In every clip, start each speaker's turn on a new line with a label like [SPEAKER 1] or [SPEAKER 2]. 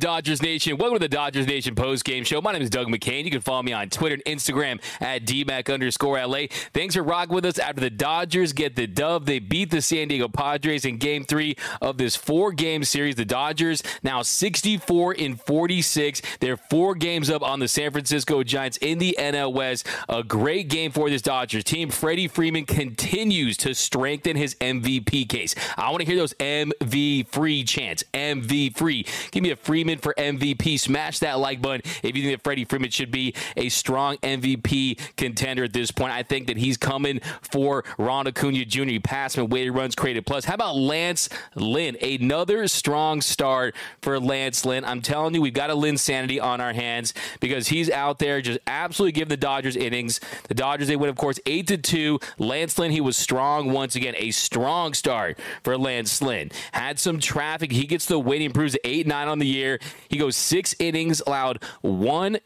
[SPEAKER 1] Dodgers Nation? Welcome to the Dodgers Nation post game show. My name is Doug McCain. You can follow me on Twitter and Instagram at DMAC underscore LA. Thanks for rocking with us after the Dodgers get the dub. They beat the San Diego Padres in game three of this four game series. The Dodgers now 64 in 46. They're four games up on the San Francisco Giants in the NL West. A great game for this Dodgers team. Freddie Freeman continues to strengthen his MVP case. I want to hear those MV free chants. MV free. Give me a Freeman for MVP. Smash that like button if you think that Freddie Freeman should be a strong MVP contender at this point. I think that he's coming for Ron Acuna Jr. He passed him, weighted runs created plus. How about Lance Lynn? Another strong start for Lance Lynn. I'm telling you, we've got a Lynn sanity on our hands because he's out there just absolutely giving the Dodgers innings. The Dodgers, they win, of course, 8 to 2. Lance Lynn, he was strong once again. A strong start for Lance Lynn. Had some traffic. He gets the win, improves 8 9 on the year. He goes six innings, allowed one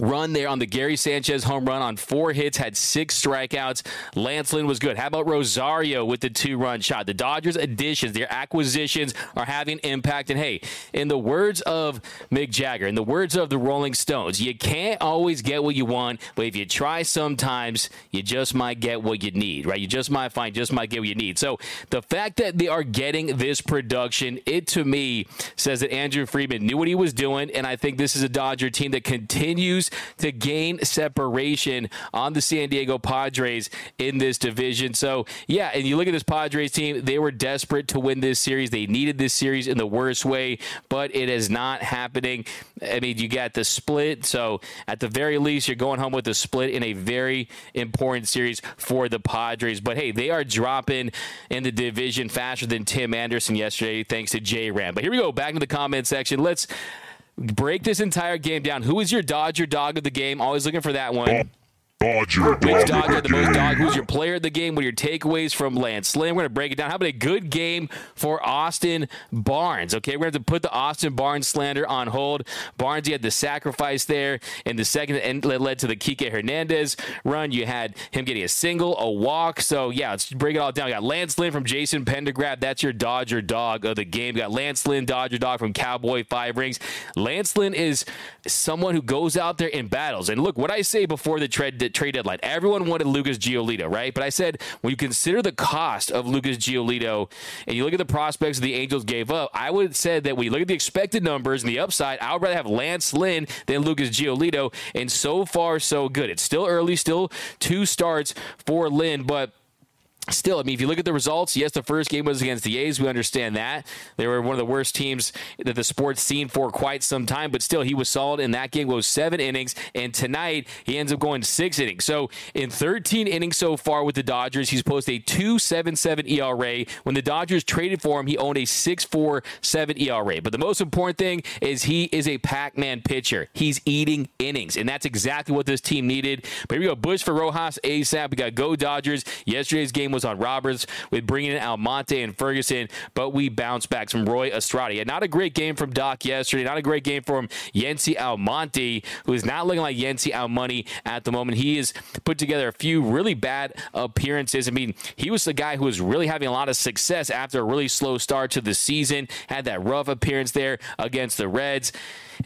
[SPEAKER 1] run there on the Gary Sanchez home run on four hits, had six strikeouts. Lance Lynn was good. How about Rosario with the two run shot? The Dodgers' additions, their acquisitions are having impact. And hey, in the words of Mick Jagger, in the words of the Rolling Stones, you can't always get what you want, but if you try sometimes, you just might get what you need, right? You just might find, just might get what you need. So the fact that they are getting this production, it to me says that Andrew Friedman knew what he was doing. And I think this is a Dodger team that continues continues to gain separation on the San Diego Padres in this division. So, yeah, and you look at this Padres team, they were desperate to win this series. They needed this series in the worst way, but it is not happening. I mean, you got the split. So, at the very least, you're going home with a split in a very important series for the Padres. But hey, they are dropping in the division faster than Tim Anderson yesterday, thanks to J Ram. But here we go, back in the comment section. Let's break this entire game down. Who is your Dodger dog of the game? Always looking for that one. Dodger. Which dog had the most dog? Who's your player of the game? What are your takeaways from Lance Lynn? We're going to break it down. How about a good game for Austin Barnes? Okay, we're going to put the Austin Barnes slander on hold. Barnes, you had the sacrifice there in the second that led to the Kike Hernandez run. You had him getting a single, a walk. So, yeah, let's break it all down. We got Lance Lynn from Jason Pendergraph. That's your Dodger dog of the game. You got Lance Lynn, Dodger dog from Cowboy Five Rings. Lance Lynn is someone who goes out there in battles. And look, what I say before the trade trade deadline. Everyone wanted Lucas Giolito, right? But I said when you consider the cost of Lucas Giolito and you look at the prospects the Angels gave up, I would have said that you look at the expected numbers and the upside, I would rather have Lance Lynn than Lucas Giolito. And so far, so good. It's still early, still two starts for Lynn, but Still, I mean, if you look at the results, yes, the first game was against the A's. We understand that. They were one of the worst teams that the sport's seen for quite some time, but still, he was solid in that game, goes seven innings, and tonight he ends up going six innings. So, in 13 innings so far with the Dodgers, he's posted a 2.77 ERA. When the Dodgers traded for him, he owned a 6.47 ERA. But the most important thing is he is a Pac Man pitcher. He's eating innings, and that's exactly what this team needed. But here we go Busch for Rojas ASAP. We got Go Dodgers. Yesterday's game was on Roberts with bringing in Almonte and Ferguson, but we bounced back from Roy Estrada. Not a great game from Doc yesterday. Not a great game from Yency Almonte, who is not looking like Yency Almonte at the moment. He has put together a few really bad appearances. I mean, he was the guy who was really having a lot of success after a really slow start to the season. Had that rough appearance there against the Reds.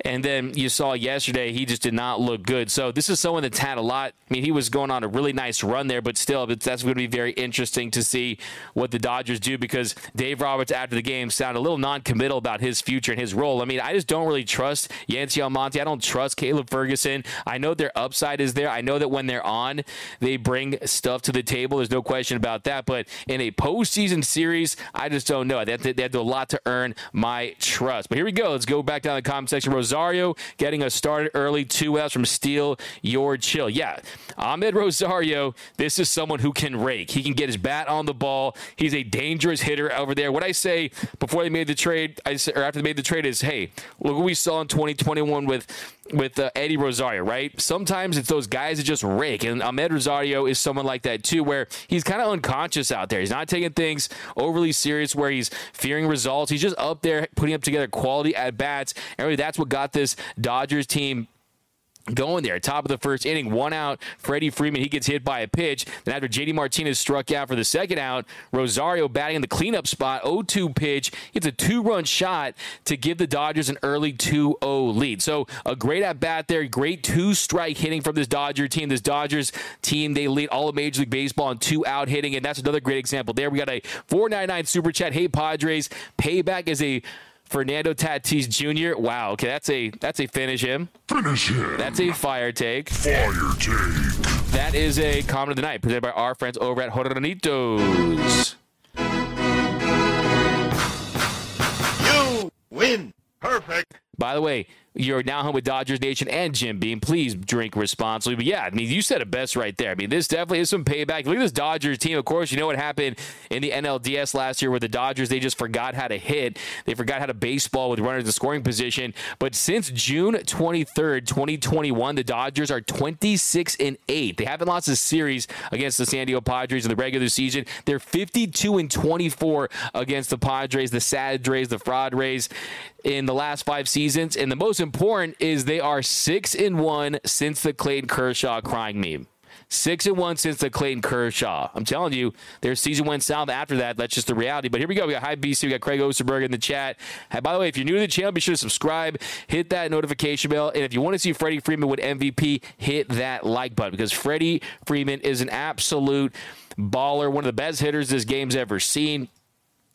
[SPEAKER 1] And then you saw yesterday, he just did not look good. So this is someone that's had a lot. I mean, he was going on a really nice run there, but still, that's going to be very interesting to see what the Dodgers do because Dave Roberts after the game sounded a little non-committal about his future and his role. I mean, I just don't really trust Yency Almonte. I don't trust Caleb Ferguson. I know their upside is there. I know that when they're on, they bring stuff to the table. There's no question about that. But in a postseason series, I just don't know. They have to, they have to a lot to earn my trust. But here we go. Let's go back down to the comment section. Rosario getting us started early. Two outs from Steele, your chill. Yeah, Amed Rosario, this is someone who can rake. He can get his bat on the ball. He's a dangerous hitter over there. What I say before they made the trade, I say, or after they made the trade, is hey, look what we saw in 2021 with with uh, Eddie Rosario, right? Sometimes it's those guys that just rake, and Amed Rosario is someone like that too, where he's kind of unconscious out there. He's not taking things overly serious, where he's fearing results. He's just up there putting up together quality at bats, and really that's what got this Dodgers team going there. Top of the first inning, one out. Freddie Freeman, he gets hit by a pitch. Then after JD Martinez struck out for the second out, Rosario batting in the cleanup spot, 0-2 pitch. It's a two-run shot to give the Dodgers an early 2-0 lead. So a great at bat there, great two-strike hitting from this Dodger team. This Dodgers team, they lead all of Major League Baseball in two-out hitting, and that's another great example there. We got a 499 super chat. Hey Padres, payback is a Fernando Tatis Jr. Wow, okay, that's a that's a finish him.
[SPEAKER 2] Finish him.
[SPEAKER 1] That's a fire take.
[SPEAKER 2] Fire take.
[SPEAKER 1] That is a comment of the night presented by our friends over at Hornitos.
[SPEAKER 2] You win. Perfect.
[SPEAKER 1] By the way, you're now home with Dodgers Nation and Jim Beam. Please drink responsibly. But yeah, I mean, you said it best right there. I mean, this definitely is some payback. Look at this Dodgers team. Of course, you know what happened in the NLDS last year where the Dodgers, they just forgot how to hit. They forgot how to baseball with runners in scoring position. But since June 23rd, 2021, the Dodgers are 26 and 8. They haven't lost a series against the San Diego Padres in the regular season. They're 52 and 24 against the Padres, the Sad Rays, the Fraud Rays in the last five seasons. And the most important is they are six and one since the Clayton Kershaw crying meme. Six and one since the Clayton Kershaw. I'm telling you, their season went south after that. That's just the reality. But here we go. We got High BC. We got Craig Osterberg in the chat. By the way, if you're new to the channel, be sure to subscribe, hit that notification bell, and if you want to see Freddie Freeman with MVP, hit that like button because Freddie Freeman is an absolute baller, one of the best hitters this game's ever seen.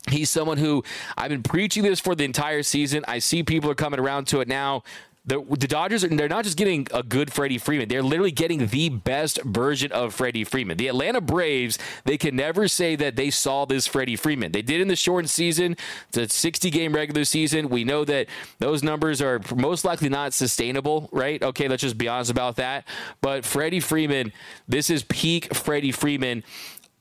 [SPEAKER 1] He's someone who I've been preaching this for the entire season. I see people are coming around to it now. The, the Dodgers, they're not just getting a good Freddie Freeman. They're literally getting the best version of Freddie Freeman. The Atlanta Braves, they can never say that they saw this Freddie Freeman. They did in the shortened season, the 60 game regular season. We know that those numbers are most likely not sustainable, right? Okay, let's just be honest about that. But Freddie Freeman, this is peak Freddie Freeman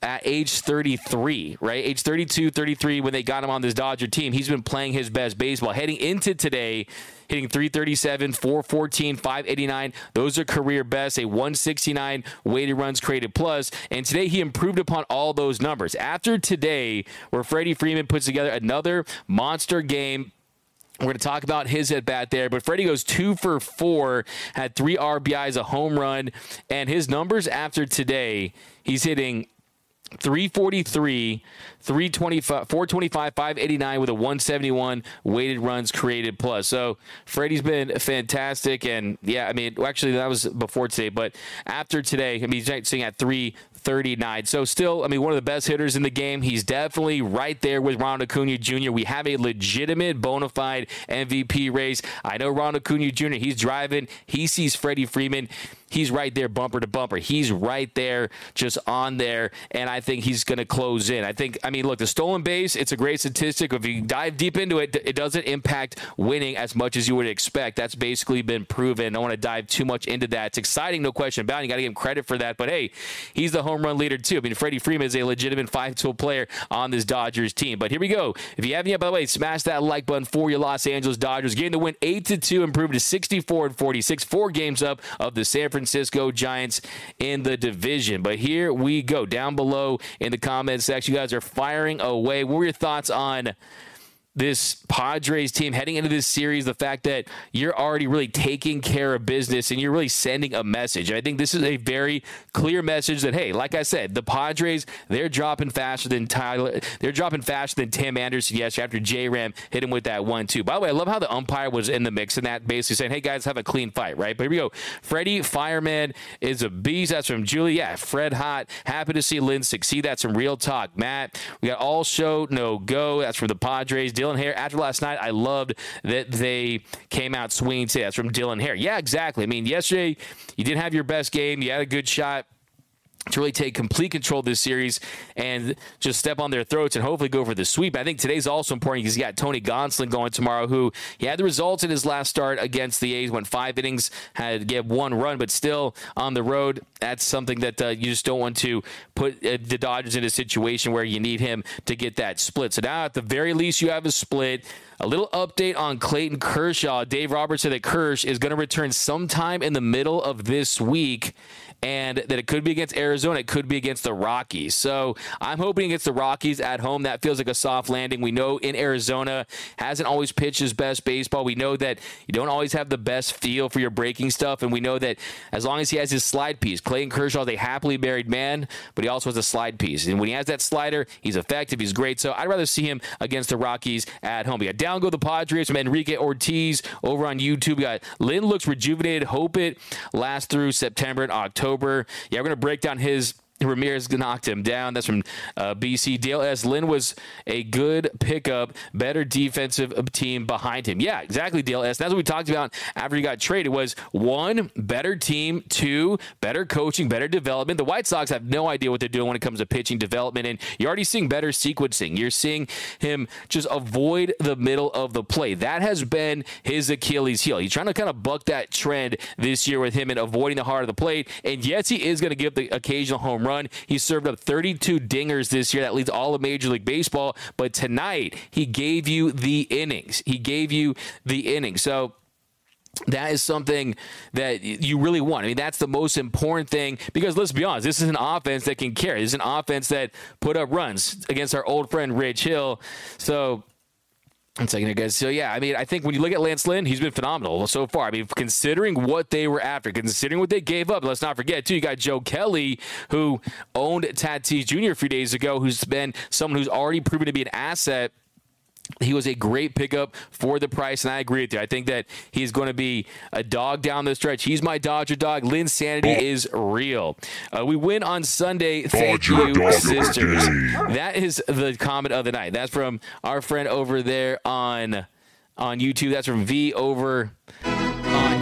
[SPEAKER 1] at age 33, right? Age 32, 33, when they got him on this Dodger team, he's been playing his best baseball. Heading into today, hitting 337, 414, 589. Those are career best, a 169 weighted runs created plus. And today he improved upon all those numbers. After today, where Freddie Freeman puts together another monster game, we're going to talk about his at bat there, but Freddie goes two for four, had three RBIs, a home run, and his numbers after today, he's hitting 343, 325, 425, 589 with a 171 weighted runs created plus. So Freddie's been fantastic. And yeah, I mean, actually, that was before today, but after today, I mean, he's sitting at 339. So still, I mean, one of the best hitters in the game. He's definitely right there with Ronald Acuna Jr. We have a legitimate, bona fide MVP race. I know Ronald Acuna Jr., he's driving, he sees Freddie Freeman he's right there bumper to bumper. He's right there, just on there, and I think he's going to close in. I think, I mean, look, the stolen base, it's a great statistic. If you dive deep into it, it doesn't impact winning as much as you would expect. That's basically been proven. I don't want to dive too much into that. It's exciting, no question about it. You got to give him credit for that. But hey, he's the home run leader, too. I mean, Freddie Freeman is a legitimate five tool player on this Dodgers team. But here we go. If you haven't yet, by the way, smash that like button for your Los Angeles Dodgers. Getting the win 8 to 2, improved to 64 and 46, four games up of the San Francisco. Francisco Giants in the division. But here we go. Down below in the comment section, you guys are firing away. What were your thoughts on? This Padres team heading into this series, the fact that you're already really taking care of business and you're really sending a message. I think this is a very clear message that, hey, like I said, the Padres, they're dropping faster than Tyler. They're dropping faster than Tim Anderson yesterday after J Ram hit him with that one, two. By the way, I love how the umpire was in the mix in that, basically saying, hey, guys, have a clean fight, right? But here we go. Freddie Fireman is a beast. That's from Julie. Yeah, Fred Hot. Happy to see Lynn succeed. That's some real talk. Matt, we got all show, no go. That's from the Padres. Dylan Hare. After last night, I loved that they came out swinging today. That's from Dylan Hare. Yeah, exactly. I mean, yesterday you didn't have your best game. You had a good shot to really take complete control of this series and just step on their throats and hopefully go for the sweep. I think today's also important because you got Tony Gonsolin going tomorrow, who he had the results in his last start against the A's, went five innings, had get one run, but still on the road. That's something that uh, you just don't want to put uh, the Dodgers in a situation where you need him to get that split. So now, at the very least, you have a split. A little update on Clayton Kershaw. Dave Roberts said that Kersh is going to return sometime in the middle of this week and that it could be against Arizona, it could be against the Rockies. So I'm hoping against the Rockies at home. That feels like a soft landing. We know in Arizona hasn't always pitched his best baseball. We know that you don't always have the best feel for your breaking stuff, and we know that as long as he has his slide piece, Clayton Kershaw is a happily married man, but he also has a slide piece, and when he has that slider, he's effective, he's great. So I'd rather see him against the Rockies at home. We got down go the Padres from Enrique Ortiz over on YouTube. We got Lynn looks rejuvenated. Hope it lasts through September and October. October. Yeah, we're going to break down his Ramirez knocked him down. That's from uh, BC. Dale S. Lynn was a good pickup, better defensive team behind him. Yeah, exactly, Dale S. That's what we talked about after he got traded was one, better team, two, better coaching, better development. The White Sox have no idea what they're doing when it comes to pitching development, and you're already seeing better sequencing. You're seeing him just avoid the middle of the play. That has been his Achilles heel. He's trying to kind of buck that trend this year with him and avoiding the heart of the plate. And yes, he is going to give the occasional home run run. He served up 32 dingers this year. That leads all of Major League Baseball. But tonight, he gave you the innings. He gave you the innings. So that is something that you really want. I mean, that's the most important thing because let's be honest, this is an offense that can carry. This is an offense that put up runs against our old friend Rich Hill. So one second, guys. So yeah, I mean, I think when you look at Lance Lynn, he's been phenomenal so far. I mean, considering what they were after, considering what they gave up, let's not forget too. You got Joe Kelly, who owned Tatis Jr. a few days ago, who's been someone who's already proven to be an asset he was a great pickup for the price, and I agree with you. I think that he's going to be a dog down the stretch. He's my Dodger dog. Linsanity is real. Uh, we win on Sunday. Thank
[SPEAKER 2] Dodger
[SPEAKER 1] you, sisters. That is the comment of the night. That's from our friend over there on on YouTube. That's from V over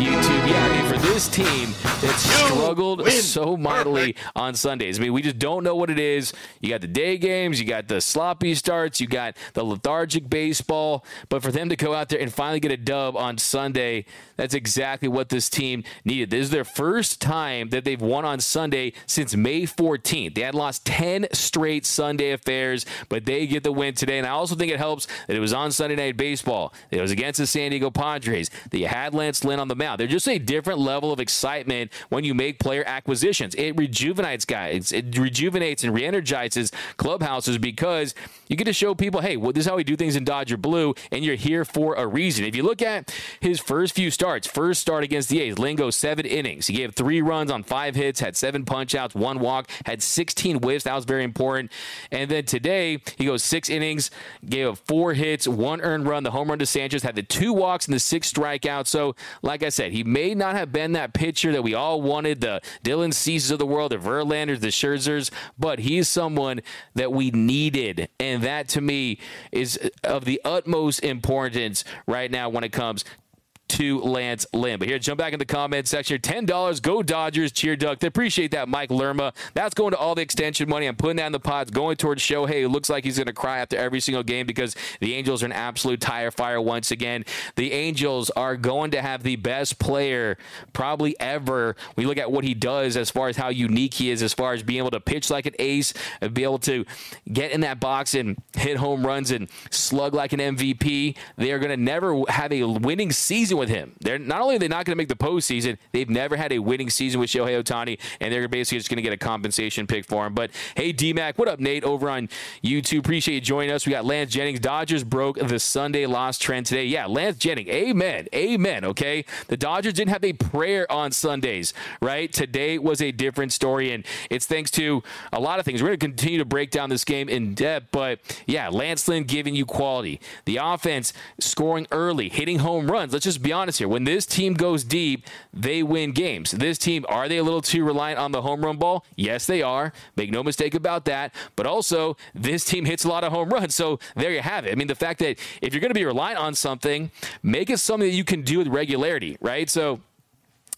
[SPEAKER 1] YouTube. Yeah, I mean, for this team that struggled so mightily on Sundays, I mean, we just don't know what it is. You got the day games, you got the sloppy starts, you got the lethargic baseball. But for them to go out there and finally get a dub on Sunday, that's exactly what this team needed. This is their first time that they've won on Sunday since May 14th. They had lost 10 straight Sunday affairs, but they get the win today. And I also think it helps that it was on Sunday Night Baseball. It was against the San Diego Padres. That you had Lance Lynn on the mound. There's just a different level of excitement when you make player acquisitions. It rejuvenates guys. It rejuvenates and re-energizes clubhouses because you get to show people, hey, well, this is how we do things in Dodger Blue, and you're here for a reason. If you look at his first few starts, first start against the A's, Lingo seven innings. He gave three runs on five hits, had seven punchouts, one walk, had 16 whiffs. That was very important. And then today he goes six innings, gave up four hits, one earned run. The home run to Sanchez had the two walks and the six strikeouts. So like I said, he may not have been that pitcher that we all wanted, the Dylan Ceases of the world, the Verlanders, the Scherzers, but he's someone that we needed. And that to me is of the utmost importance right now when it comes to Lance Lynn. But here, jump back in the comment section. $10. Go Dodgers. Cheer Duck. Appreciate that, Mike Lerma. That's going to all the extension money. I'm putting that in the pots, going towards Shohei. It looks like he's going to cry after every single game because the Angels are an absolute tire fire once again. The Angels are going to have the best player probably ever. We look at what he does as far as how unique he is, as far as being able to pitch like an ace, and be able to get in that box and hit home runs and slug like an MVP. They are going to never have a winning season with him. They're not only are they not going to make the postseason, they've never had a winning season with Shohei Ohtani, and they're basically just going to get a compensation pick for him. But hey, DMAC, what up, Nate, over on YouTube? Appreciate you joining us. We got Lance Jennings. Dodgers broke the Sunday loss trend today. Yeah, Lance Jennings. Amen. Amen. Okay. The Dodgers didn't have a prayer on Sundays, right? Today was a different story, and it's thanks to a lot of things. We're going to continue to break down this game in depth, but yeah, Lance Lynn giving you quality. The offense scoring early, hitting home runs. Let's just be honest here. When this team goes deep, they win games. This team, are they a little too reliant on the home run ball? Yes, they are. Make no mistake about that. But also, this team hits a lot of home runs. So there you have it. I mean, the fact that if you're going to be reliant on something, make it something that you can do with regularity, right? So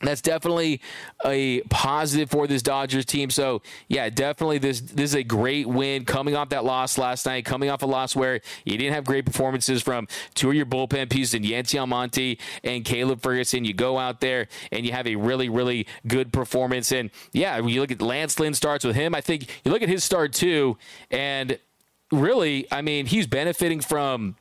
[SPEAKER 1] that's definitely a positive for this Dodgers team. So yeah, definitely this this is a great win coming off that loss last night, coming off a loss where you didn't have great performances from two of your bullpen pieces in Yency Almonte and Caleb Ferguson. You go out there and you have a really, really good performance. And yeah, when you look at Lance Lynn starts with him, I think you look at his start too, and really, I mean, he's benefiting from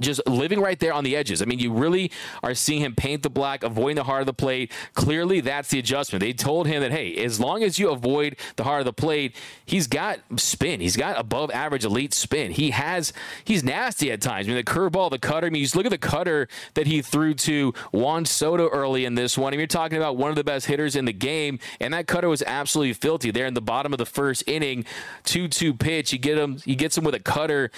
[SPEAKER 1] just living right there on the edges. I mean, you really are seeing him paint the black, avoiding the heart of the plate. Clearly, that's the adjustment. They told him that, hey, as long as you avoid the heart of the plate, he's got spin. He's got above average elite spin. He has, he's nasty at times. I mean, the curveball, the cutter. I mean, you just look at the cutter that he threw to Juan Soto early in this one. I mean, you're talking about one of the best hitters in the game, and that cutter was absolutely filthy there in the bottom of the first inning. 2 2 pitch. You get him, he gets him with a cutter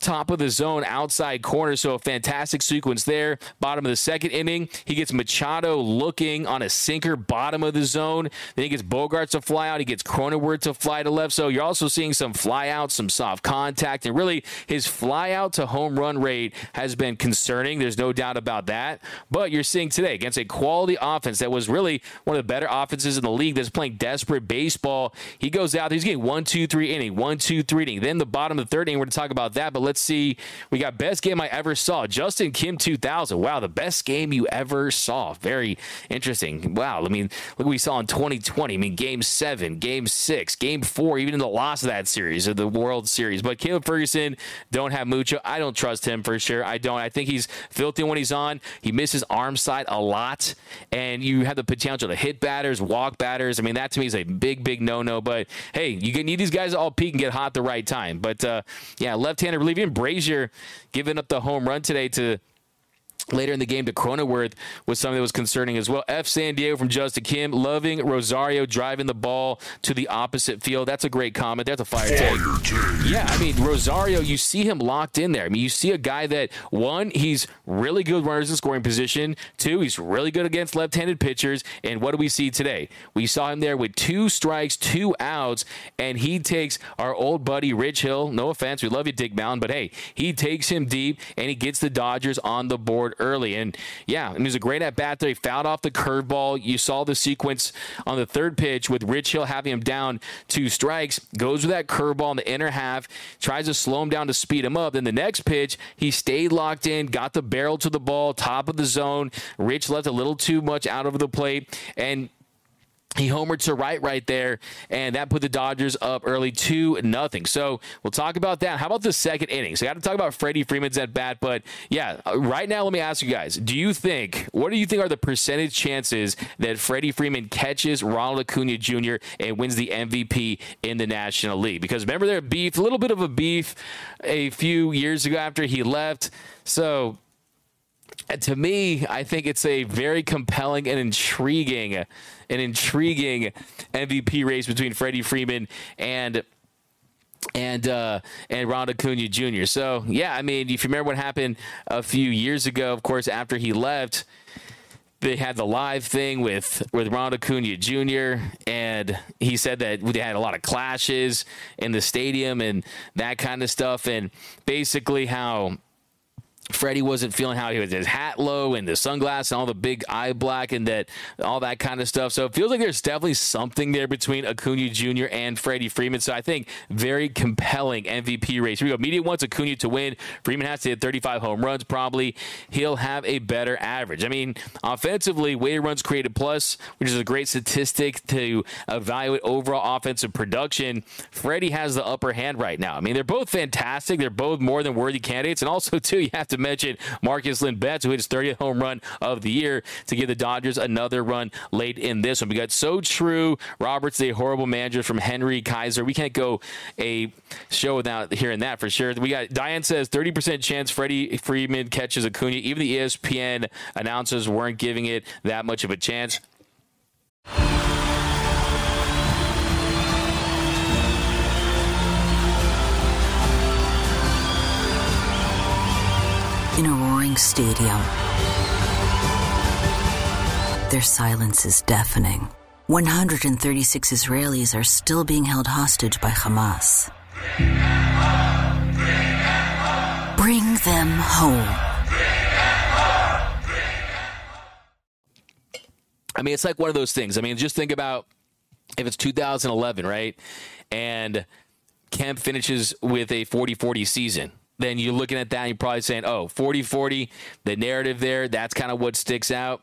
[SPEAKER 1] top of the zone outside corner. So a fantastic sequence there. Bottom of the second inning, he gets Machado looking on a sinker, bottom of the zone. Then he gets Bogaerts to fly out. He gets Cronenworth to fly to left. So you're also seeing some fly out, some soft contact, and really his fly out to home run rate has been concerning. There's no doubt about that. But you're seeing today against a quality offense that was really one of the better offenses in the league that's playing desperate baseball. He goes out, he's getting one, two, three inning, one, two, three inning. Then the bottom of the third inning, we're going to talk about that but let's see. We got best game I ever saw. Justin Kim 2000. Wow, the best game you ever saw. Very interesting. Wow. I mean, look we saw in 2020. I mean, game seven, game six, game four, even in the loss of that series of the World Series. But Caleb Ferguson, don't have mucho. I don't trust him for sure. I don't. I think he's filthy when he's on. He misses arm side a lot, and you have the potential to hit batters, walk batters. I mean, that to me is a big, big no no. But hey, you need these guys to all peak and get hot the right time. But uh, yeah, left handed reliever even Brasier giving up the home run today to later in the game to Cronenworth was something that was concerning as well. F. San Diego from Justin Kim, loving Rosario driving the ball to the opposite field. That's a great comment. That's a fire, fire take. take. Yeah, I mean, Rosario, you see him locked in there. I mean, you see a guy that, one, he's really good runners in scoring position. Two, he's really good against left handed pitchers. And what do we see today? We saw him there with two strikes, two outs, and he takes our old buddy Rich Hill. No offense, we love you, Dick Mound, but hey, he takes him deep and he gets the Dodgers on the board early. And yeah, it was a great at bat there. He fouled off the curveball. You saw the sequence on the third pitch with Rich Hill having him down two strikes. Goes with that curveball in the inner half, tries to slow him down to speed him up. Then the next pitch, he stayed locked in, got the barrel to the ball, top of the zone. Rich left a little too much out of the plate. And he homered to right right there, and that put the Dodgers up early two nothing. So we'll talk about that. How about the second inning? So I got to talk about Freddie Freeman's at bat, but yeah, uh, right now let me ask you guys: Do you think what do you think are the percentage chances that Freddie Freeman catches Ronald Acuna Jr. and wins the MVP in the National League? Because remember their beef, a little bit of a beef a few years ago after he left. So to me, I think it's a very compelling and intriguing, an intriguing MVP race between Freddie Freeman and and uh, and Ronald Acuna Jr. So yeah, I mean, if you remember what happened a few years ago, of course, after he left, they had the live thing with with Ronald Acuna Jr. and he said that they had a lot of clashes in the stadium and that kind of stuff, and basically how Freddie wasn't feeling how he was his hat low and the sunglasses and all the big eye black and that all that kind of stuff. So it feels like there's definitely something there between Acuna Jr. and Freddie Freeman. So I think very compelling MVP race. Here we go. Media wants Acuna to win. Freeman has to hit 35 home runs. Probably he'll have a better average. I mean, offensively, weighted runs created plus, which is a great statistic to evaluate overall offensive production. Freddie has the upper hand right now. I mean, they're both fantastic. They're both more than worthy candidates, and also too, you have to mention Marcus Lynn Betts, who hit his 30th home run of the year to give the Dodgers another run late in this one. We got so true. Roberts, a horrible manager from Henry Kaiser. We can't go a show without hearing that for sure. We got Diane says 30% chance Freddie Freeman catches Acuna. Even the ESPN announcers weren't giving it that much of a chance.
[SPEAKER 3] Stadium, their silence is deafening. 136 Israelis are still being held hostage by Hamas. Bring them home.
[SPEAKER 1] I mean, it's like one of those things. I mean, just think about if it's 2011, right? And Kemp finishes with a 40 40 season. Then you're looking at that and you're probably saying, oh, 40 40, the narrative there, that's kind of what sticks out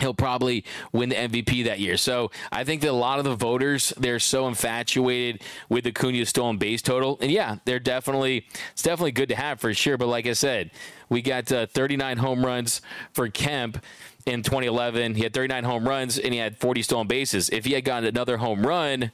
[SPEAKER 1] he'll probably win the MVP that year. So I think that a lot of the voters they're so infatuated with the Acuna stolen base total, and yeah, they're definitely it's definitely good to have for sure. But like I said, we got uh, 39 home runs for Kemp. In 2011, he had 39 home runs and he had 40 stolen bases. If he had gotten another home run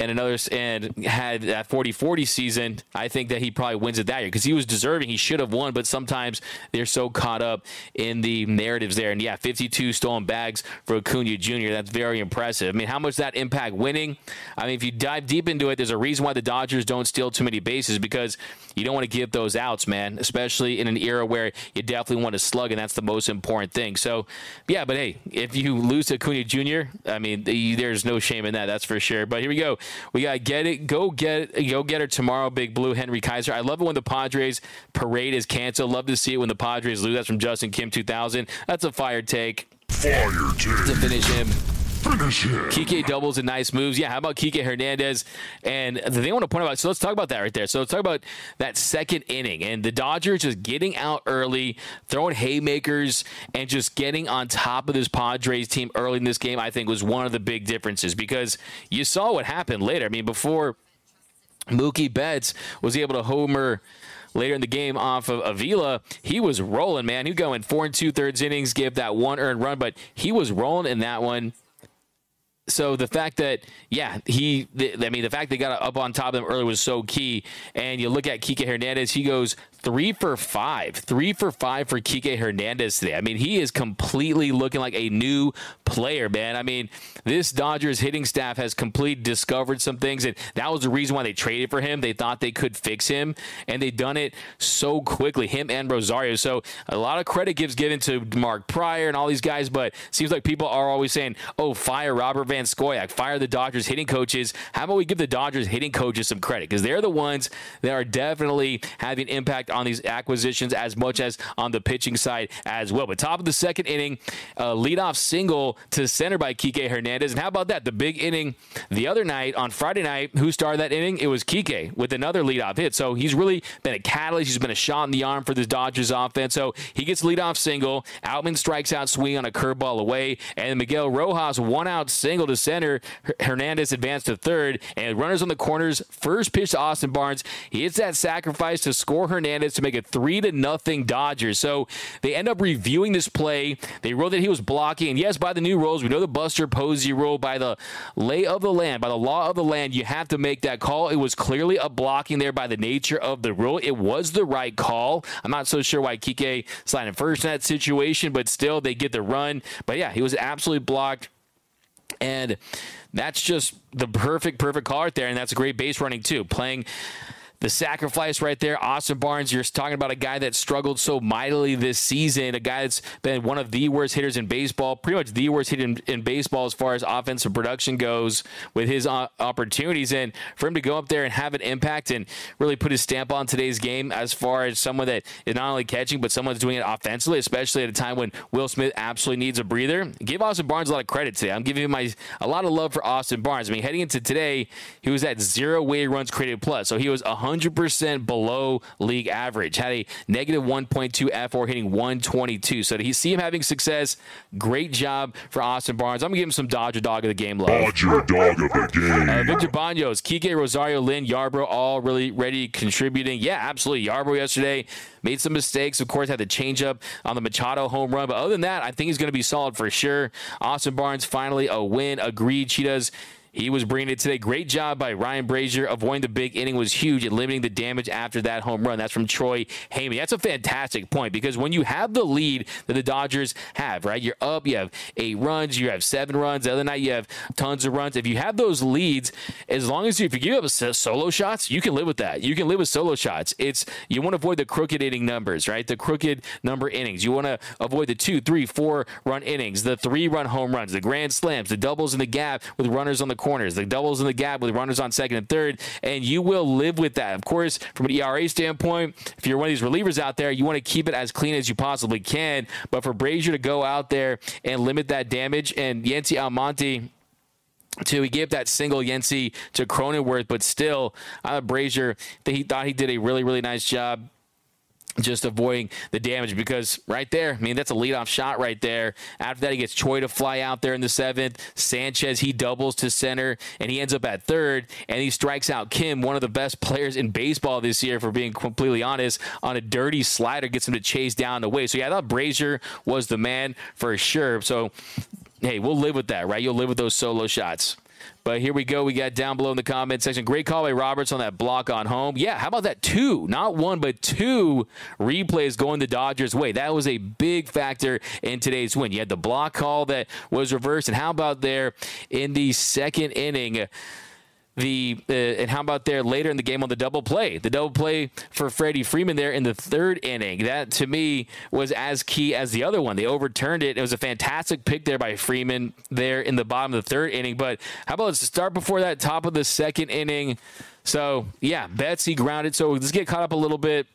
[SPEAKER 1] and another and had that 40-40 season, I think that he probably wins it that year because he was deserving. He should have won, but sometimes they're so caught up in the narratives there. And yeah, 52 stolen bags for Acuna Jr. That's very impressive. I mean, how much that impact winning? I mean, if you dive deep into it, there's a reason why the Dodgers don't steal too many bases because you don't want to give those outs, man. Especially in an era where you definitely want to slug, and that's the most important thing. So, yeah, but hey, if you lose to Acuna Jr., I mean, there's no shame in that. That's for sure. But here we go. We got to get it, go get it, go get her tomorrow. Big Blue Henry Kaiser. I love it when the Padres parade is canceled. Love to see it when the Padres lose. That's from Justin Kim 2000. That's a fire take.
[SPEAKER 2] Fire take.
[SPEAKER 1] To finish him.
[SPEAKER 2] Finish him.
[SPEAKER 1] Kike doubles and nice moves. Yeah, how about Kike Hernandez? And the thing I want to point out, so let's talk about that right there. So let's talk about that second inning and the Dodgers just getting out early, throwing haymakers, and just getting on top of this Padres team early in this game, I think was one of the big differences because you saw what happened later. I mean, before Mookie Betts was able to homer later in the game off of Avila, he was rolling, man. He go in four and two thirds innings, give that one earned run, but he was rolling in that one so the fact that yeah he I mean the fact they got up on top of them early was so key. And you look at Kike Hernandez he goes three for five three for five for Kike Hernandez today. I mean he is completely looking like a new player man. I mean this Dodgers hitting staff has completely discovered some things and that was the reason why they traded for him. They thought they could fix him and they done it so quickly him and Rosario. So a lot of credit gives given to Mark Prior and all these guys but seems like people are always saying oh fire Robert Scoyoc, fire the Dodgers hitting coaches. How about we give the Dodgers hitting coaches some credit? Because they're the ones that are definitely having impact on these acquisitions as much as on the pitching side as well. But top of the second inning, uh, leadoff single to center by Kike Hernandez. And how about that? The big inning the other night on Friday night, who started that inning? It was Kike with another leadoff hit. So he's really been a catalyst. He's been a shot in the arm for the Dodgers offense. So he gets leadoff single. Outman strikes out swing on a curveball away. And Miguel Rojas one out single to center. Hernandez advanced to third, and runners on the corners. First pitch to Austin Barnes. He hits that sacrifice to score Hernandez to make it three to nothing Dodgers. So they end up reviewing this play. They wrote that he was blocking, and yes, by the new rules, we know the Buster Posey rule. By the lay of the land, by the law of the land, you have to make that call. It was clearly a blocking there by the nature of the rule. It was the right call. I'm not so sure why Kike sliding first in that situation, but still they get the run. But yeah, he was absolutely blocked. And that's just the perfect, perfect right there. And that's a great base running, too. Playing the sacrifice right there. Austin Barnes, you're talking about a guy that struggled so mightily this season, a guy that's been one of the worst hitters in baseball, pretty much the worst hitter in, in baseball as far as offensive production goes with his uh, opportunities. And for him to go up there and have an impact and really put his stamp on today's game as far as someone that is not only catching, but someone's doing it offensively, especially at a time when Will Smith absolutely needs a breather. Give Austin Barnes a lot of credit today. I'm giving him my a lot of love for Austin Barnes. I mean, heading into today, he was at zero weighted runs created plus. So he was 100 100% below league average. Had a negative 1.2 fWAR hitting 122. So to see him having success, great job for Austin Barnes. I'm going to give him some Dodger dog of the game love.
[SPEAKER 2] Dodger dog of the game.
[SPEAKER 1] Uh, Victor Banos, Kike Rosario, Lynn, Yarbrough, all really ready contributing. Yeah, absolutely. Yarbrough yesterday made some mistakes. Of course, had the changeup on the Machado home run. But other than that, I think he's going to be solid for sure. Austin Barnes finally a win. Agreed. Cheetahs he was bringing it today. Great job by Ryan Brasier. Avoiding the big inning was huge and limiting the damage after that home run. That's from Troy Heyman. That's a fantastic point because when you have the lead that the Dodgers have, right? You're up, you have eight runs, you have seven runs. The other night you have tons of runs. If you have those leads, as long as you, if you give up solo shots, you can live with that. You can live with solo shots. It's you want to avoid the crooked inning numbers, right? The crooked number innings. You want to avoid the two, three, four run innings, the three run home runs, the grand slams, the doubles in the gap with runners on the corners, the doubles in the gap with runners on second and third, and you will live with that. Of course, from an ERA standpoint, if you're one of these relievers out there, you want to keep it as clean as you possibly can. But for Brasier to go out there and limit that damage, and Yency Almonte to he gave that single Yency to Cronenworth, but still, uh, Brasier, he thought he did a really, really nice job just avoiding the damage because right there, I mean, that's a leadoff shot right there. After that, he gets Choi to fly out there in the seventh. Sanchez, he doubles to center and he ends up at third and he strikes out Kim, one of the best players in baseball this year, for being completely honest, on a dirty slider, gets him to chase down the way. So, yeah, I thought Brasier was the man for sure. So, hey, we'll live with that, right? You'll live with those solo shots. But here we go. We got down below in the comment section. Great call by Roberts on that block on home. Yeah, how about that? Two, not one, but two replays going the Dodgers' way. That was a big factor in today's win. You had the block call that was reversed. And how about there in the second inning? The uh, and how about there later in the game on the double play? The double play for freddie freeman there in the third inning. That to me was as key as the other one. They overturned it. It was a fantastic pick there by freeman there in the bottom of the third inning. But how about let's start before that top of the second inning? So yeah betsy grounded. So let's get caught up a little bit.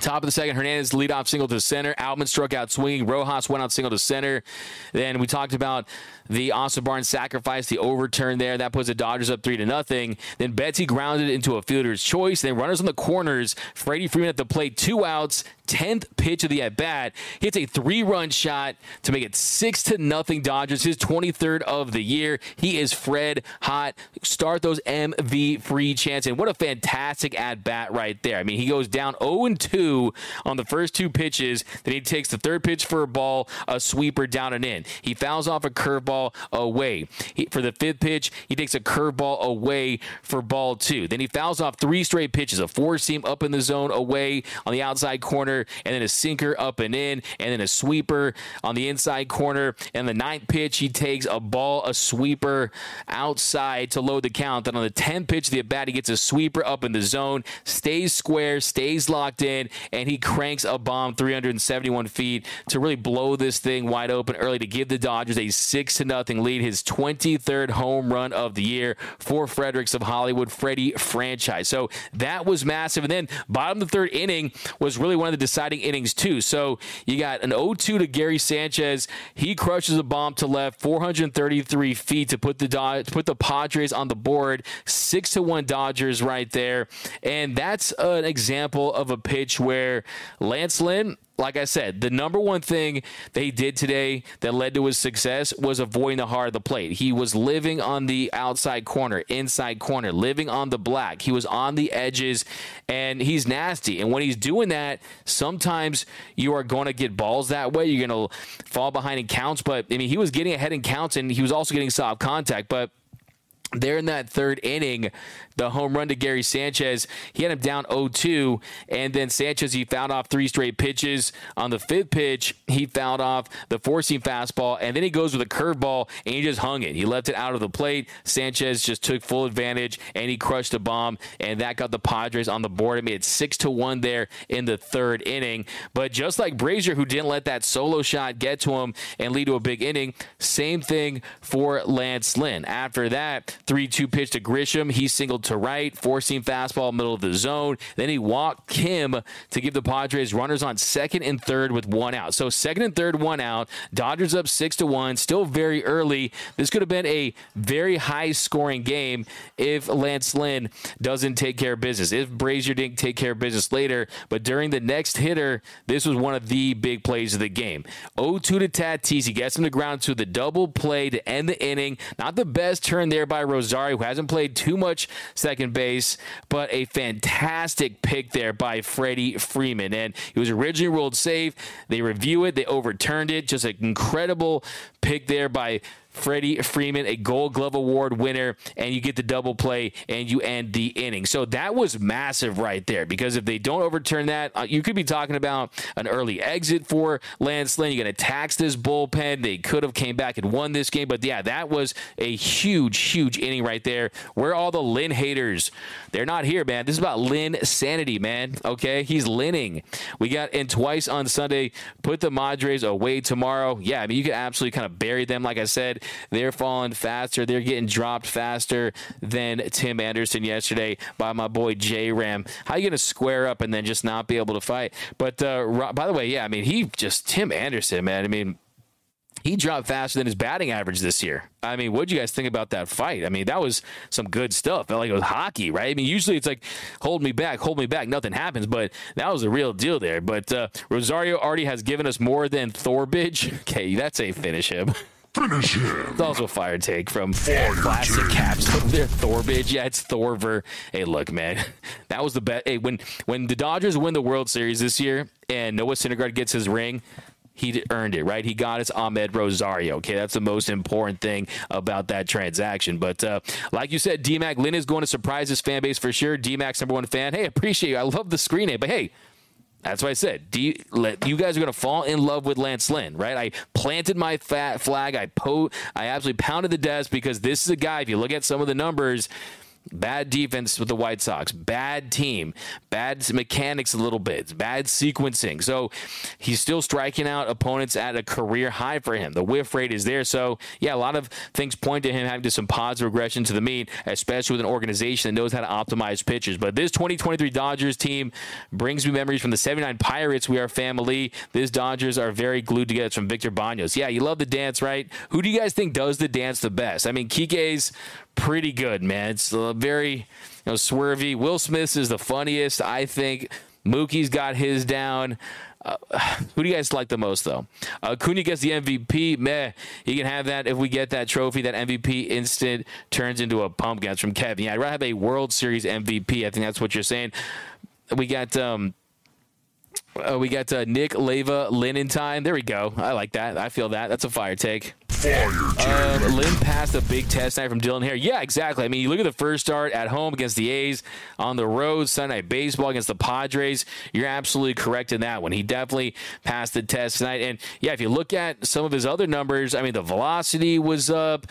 [SPEAKER 1] Top of the second, Hernandez lead off single to center. Outman struck out swinging. Rojas went out single to center. Then we talked about the Barnes sacrifice, the overturn there. That puts the Dodgers up three to nothing. Then Betsy grounded into a fielder's choice. Then runners on the corners. Freddie Freeman at the plate, two outs. 10th pitch of the at bat hits a three run shot to make it six to nothing Dodgers. His 23rd of the year. He is Fred hot. Start those MV free chance. And what a fantastic at bat right there. I mean, he goes down 0 2 on the first two pitches. Then he takes the third pitch for a ball, a sweeper down and in. He fouls off a curveball curveball away. He, for the fifth pitch, he takes a curveball away for ball two. Then he fouls off three straight pitches, a four seam up in the zone away on the outside corner, and then a sinker up and in, and then a sweeper on the inside corner. And the ninth pitch, he takes a ball, a sweeper outside to load the count. Then on the 10th pitch of the at bat, he gets a sweeper up in the zone, stays square, stays locked in, and he cranks a bomb 371 feet to really blow this thing wide open early to give the Dodgers a six to nothing lead, his 23rd home run of the year for Fredericks of Hollywood, Freddie franchise. So that was massive. And then bottom of the third inning was really one of the deciding innings too. So you got an 0-2 to Gary Sanchez. He crushes a bomb to left, 433 feet to put the to put the Padres on the board, six to one Dodgers right there. And that's an example of a pitch where Lance Lynn like I said, the number one thing they did today that led to his success was avoiding the hard of the plate. He was living on the outside corner, inside corner, living on the black. He was on the edges, and he's nasty. And when he's doing that, sometimes you are going to get balls that way. You're going to fall behind in counts. But I mean, he was getting ahead in counts, and he was also getting soft contact. But there in that third inning, the home run to Gary Sanchez, he had him down 0-2, and then Sanchez he fouled off three straight pitches. On the fifth pitch, he fouled off the four-seam fastball, and then he goes with a curveball and he just hung it. He left it out of the plate. Sanchez just took full advantage and he crushed a bomb, and that got the Padres on the board. It made it six to one there in the third inning. But just like Brasier, who didn't let that solo shot get to him and lead to a big inning, same thing for Lance Lynn. After that, 3 2 pitch to Grisham. He singled to right, four seam fastball, middle of the zone. Then he walked Kim to give the Padres runners on second and third with one out. So second and third, one out. Dodgers up 6 to 1, still very early. This could have been a very high scoring game if Lance Lynn doesn't take care of business. If Brasier didn't take care of business later, but during the next hitter, this was one of the big plays of the game. 0 2 to Tatis. He gets him to ground to the double play to end the inning. Not the best turn there by Rosario, who hasn't played too much second base, but a fantastic pick there by Freddie Freeman. And it was originally ruled safe. They review it, they overturned it. Just an incredible pick there by Freddie Freeman, a Gold Glove Award winner, and you get the double play and you end the inning. So that was massive right there because if they don't overturn that, uh, you could be talking about an early exit for Lance Lynn. You're going to tax this bullpen. They could have came back and won this game, but yeah, that was a huge, huge inning right there. Where all the Lynn haters? They're not here, man. This is about Lynn sanity, man. Okay, he's Linning. We got in twice on Sunday. Put the Madres away tomorrow. Yeah, I mean you could absolutely kind of bury them. Like I said, they're falling faster. They're getting dropped faster than Tim Anderson yesterday by my boy J Ram. How you going to square up and then just not be able to fight? But uh, by the way, yeah, I mean, he just, Tim Anderson, man, I mean, he dropped faster than his batting average this year. I mean, what do you guys think about that fight? I mean, that was some good stuff. Felt like it was hockey, right? I mean, usually it's like, hold me back, hold me back, nothing happens, but that was a real deal there. But uh, Rosario already has given us more than Thorbidge. Okay, that's a finish him.
[SPEAKER 2] Finish him.
[SPEAKER 1] It's also a fire take from fire classic take. caps there. Thorbidge. Yeah, it's Thorver. Hey, look, man. That was the best. Hey, when when the Dodgers win the World Series this year and Noah Syndergaard gets his ring, he earned it, right? He got his Amed Rosario. Okay, that's the most important thing about that transaction. But uh, like you said, DMAC Lynn is going to surprise his fan base for sure. DMAC's number one fan. Hey, appreciate you. I love the screen name, but hey, that's what I said. You, you, guys are going to fall in love with Lance Lynn, right? I planted my fat flag. I po- I absolutely pounded the desk because this is a guy. If you look at some of the numbers, Bad defense with the White Sox. Bad team. Bad mechanics a little bit. Bad sequencing. So he's still striking out opponents at a career high for him. The whiff rate is there. So, yeah, a lot of things point to him having to some positive regression to the mean, especially with an organization that knows how to optimize pitches. But this 2023 Dodgers team brings me memories from the 79 Pirates. We are family. These Dodgers are very glued together. It's from Victor Banos. Yeah, you love the dance, right? Who do you guys think does the dance the best? I mean, Kike's pretty good, man. It's very you know swervy. Will Smith is the funniest, I think. Mookie's got his down. Uh, who do you guys like the most, though? Uh, Acuna gets the MVP. Meh. He can have that if we get that trophy. That MVP instant turns into a pumpkin. That's from Kevin. Yeah, I'd rather have a World Series MVP. I think that's what you're saying. We got um, uh, we got uh, Nick Leva Linen time. There we go. I like that. I feel that. That's a fire take.
[SPEAKER 2] Fire take. Um,
[SPEAKER 1] Lynn passed a big test night from Dylan Hare. Yeah, exactly. I mean, you look at the first start at home against the A's, on the road Sunday night baseball against the Padres. You're absolutely correct in that one. He definitely passed the test tonight. And yeah, if you look at some of his other numbers, I mean, the velocity was up.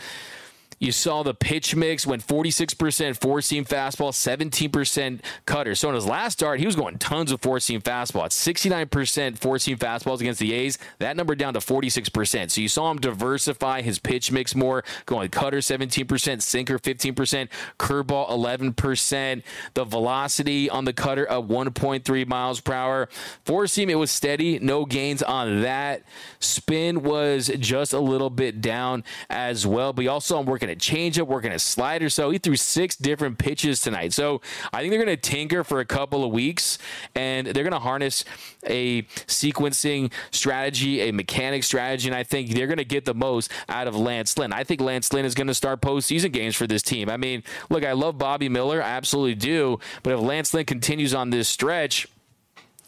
[SPEAKER 1] You saw the pitch mix went 46% four seam fastball, 17% cutter. So in his last start, he was going tons of four seam fastball. At 69% four seam fastballs against the A's, that number down to 46%. So you saw him diversify his pitch mix more, going cutter 17%, sinker 15%, curveball 11%. The velocity on the cutter up 1.3 miles per hour. Four seam, it was steady, no gains on that. Spin was just a little bit down as well. But you also saw him working working a changeup, working a slider. So he threw six different pitches tonight. So I think they're going to tinker for a couple of weeks and they're going to harness a sequencing strategy, a mechanic strategy, and I think they're going to get the most out of Lance Lynn. I think Lance Lynn is going to start postseason games for this team. I mean, look, I love Bobby Miller, I absolutely do, but if Lance Lynn continues on this stretch,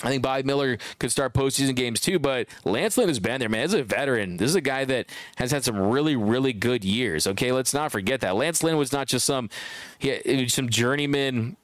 [SPEAKER 1] I think Bobby Miller could start postseason games too, but Lance Lynn has been there, man. Is a veteran. This is a guy that has had some really, really good years. Okay, let's not forget that. Lance Lynn was not just some he, some journeyman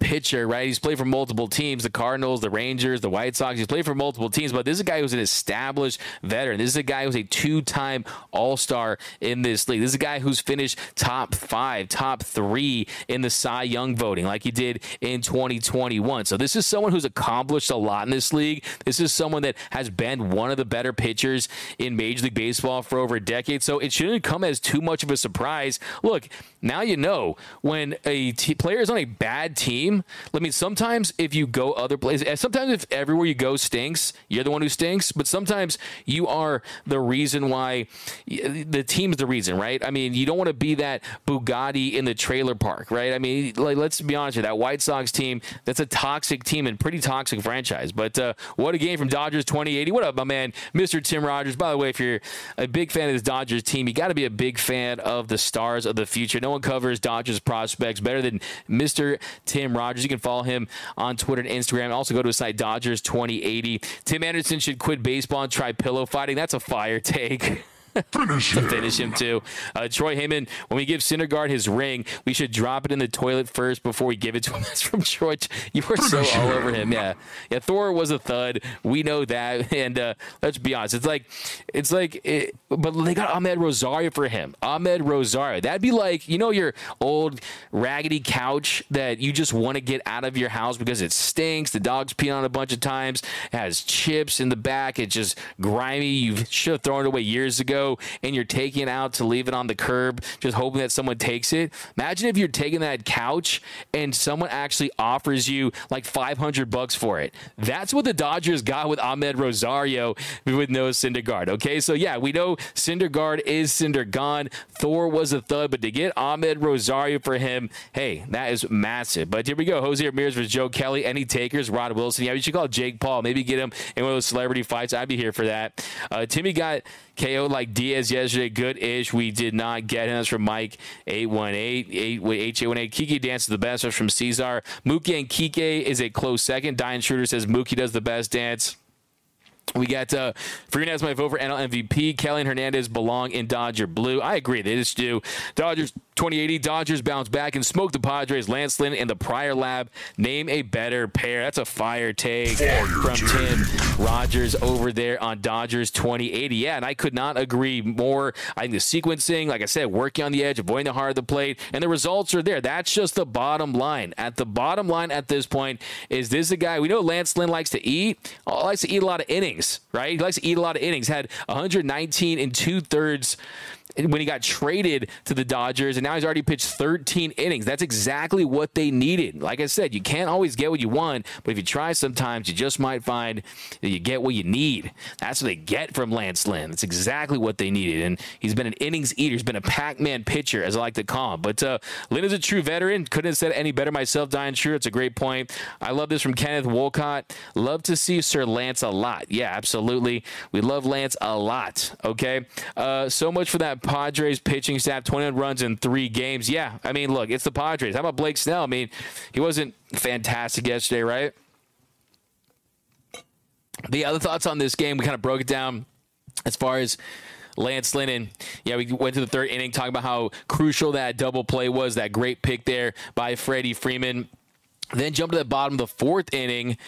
[SPEAKER 1] pitcher, right? He's played for multiple teams, the Cardinals, the Rangers, the White Sox. He's played for multiple teams, but this is a guy who's an established veteran. This is a guy who's a two-time All-Star in this league. This is a guy who's finished top 5, top 3 in the Cy Young voting like he did in 2021. So this is someone who's accomplished a lot in this league. This is someone that has been one of the better pitchers in Major League Baseball for over a decade. So it shouldn't come as too much of a surprise. Look, now you know when a t- player is on a bad team. I mean, sometimes if you go other places, sometimes if everywhere you go stinks, you're the one who stinks. But sometimes you are the reason why the team's the reason, right? I mean, you don't want to be that Bugatti in the trailer park, right? I mean, like let's be honest here, that White Sox team, that's a toxic team and pretty toxic franchise. But uh, what a game from Dodgers 2080. What up, my man, Mr. Tim Rogers? By the way, if you're a big fan of this Dodgers team, you got to be a big fan of the stars of the future. No one covers Dodgers prospects better than Mr. Tim Rogers. You can follow him on Twitter and Instagram. Also go to his site Dodgers 2080. Tim Anderson should quit baseball and try pillow fighting. That's a fire take.
[SPEAKER 2] Finish
[SPEAKER 1] to
[SPEAKER 2] him.
[SPEAKER 1] finish him too. Uh, Troy Heyman, when we give Syndergaard his ring, we should drop it in the toilet first before we give it to him. That's from Troy. You were so
[SPEAKER 2] Finish
[SPEAKER 1] all over him. Yeah, yeah. Thor was a thud. We know that. And uh, let's be honest, it's like, it's like, it, but they got Amed Rosario for him. Amed Rosario. That'd be like, you know, your old raggedy couch that you just want to get out of your house because it stinks. The dog's peed on it a bunch of times. It has chips in the back. It's just grimy. You should have thrown it away years ago, and you're taking it out to leave it on the curb, just hoping that someone takes it. Imagine if you're taking that couch and someone actually offers you like 500 bucks for it. That's what the Dodgers got with Amed Rosario with no Syndergaard. Okay, so yeah, we know Syndergaard is Syndergaard. Thor was a thud, but to get Amed Rosario for him, hey, that is massive. But here we go. Jose Ramirez versus Joe Kelly. Any takers? Rod Wilson. Yeah, we should call Jake Paul. Maybe get him in one of those celebrity fights. I'd be here for that. Uh, Timmy got KO like Diaz yesterday. Good ish. We did not get him. That's from Mike 818. 818. Kiki dances the best. That's from Cesar. Mookie and Kike is a close second. Diane Schroeder says Mookie does the best dance. We got uh, Freeman my vote for NL MVP. Kelly and Hernandez belong in Dodger blue. I agree. They just do. Dodgers 2080. Dodgers bounce back and smoke the Padres. Lance Lynn and the Prior Lab. Name a better pair. That's a fire take
[SPEAKER 2] Fire
[SPEAKER 1] from
[SPEAKER 2] take.
[SPEAKER 1] Tim Rogers over there on Dodgers 2080. Yeah, and I could not agree more. I think the sequencing, like I said, working on the edge, avoiding the heart of the plate, and the results are there. That's just the bottom line. At the bottom line at this point, is this a guy we know Lance Lynn likes to eat? Likes to eat a lot of innings, right? He likes to eat a lot of innings. Had 119 and two thirds when he got traded to the Dodgers, and now he's already pitched 13 innings. That's exactly what they needed. Like I said, you can't always get what you want, but if you try sometimes, you just might find that you get what you need. That's what they get from Lance Lynn. That's exactly what they needed. And he's been an innings eater. He's been a Pac Man pitcher, as I like to call him. But uh, Lynn is a true veteran. Couldn't have said any better myself, Diane Sure. It's a great point. I love this from Kenneth Wolcott. Love to see Sir Lance a lot. Yeah, absolutely. We love Lance a lot. Okay. Uh, so much for that Padres pitching staff 21 runs in three games. Yeah. I mean, look, it's the Padres. How about Blake Snell? I mean, he wasn't fantastic yesterday, right? The other thoughts on this game, we kind of broke it down as far as Lance Lynn. and Yeah, we went to the third inning talking about how crucial that double play was, that great pick there by Freddie Freeman. Then jump to the bottom of the fourth inning.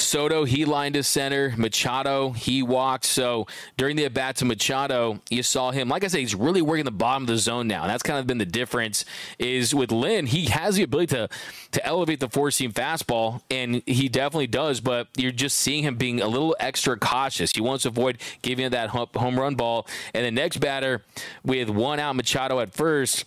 [SPEAKER 1] Soto, he lined to center. Machado, he walked. So during the at bat to Machado, you saw him. Like I said, he's really working the bottom of the zone now. And that's kind of been the difference. Is with Lynn, he has the ability to to elevate the four seam fastball, and he definitely does. But you're just seeing him being a little extra cautious. He wants to avoid giving that home run ball. And the next batter with one out, Machado at first.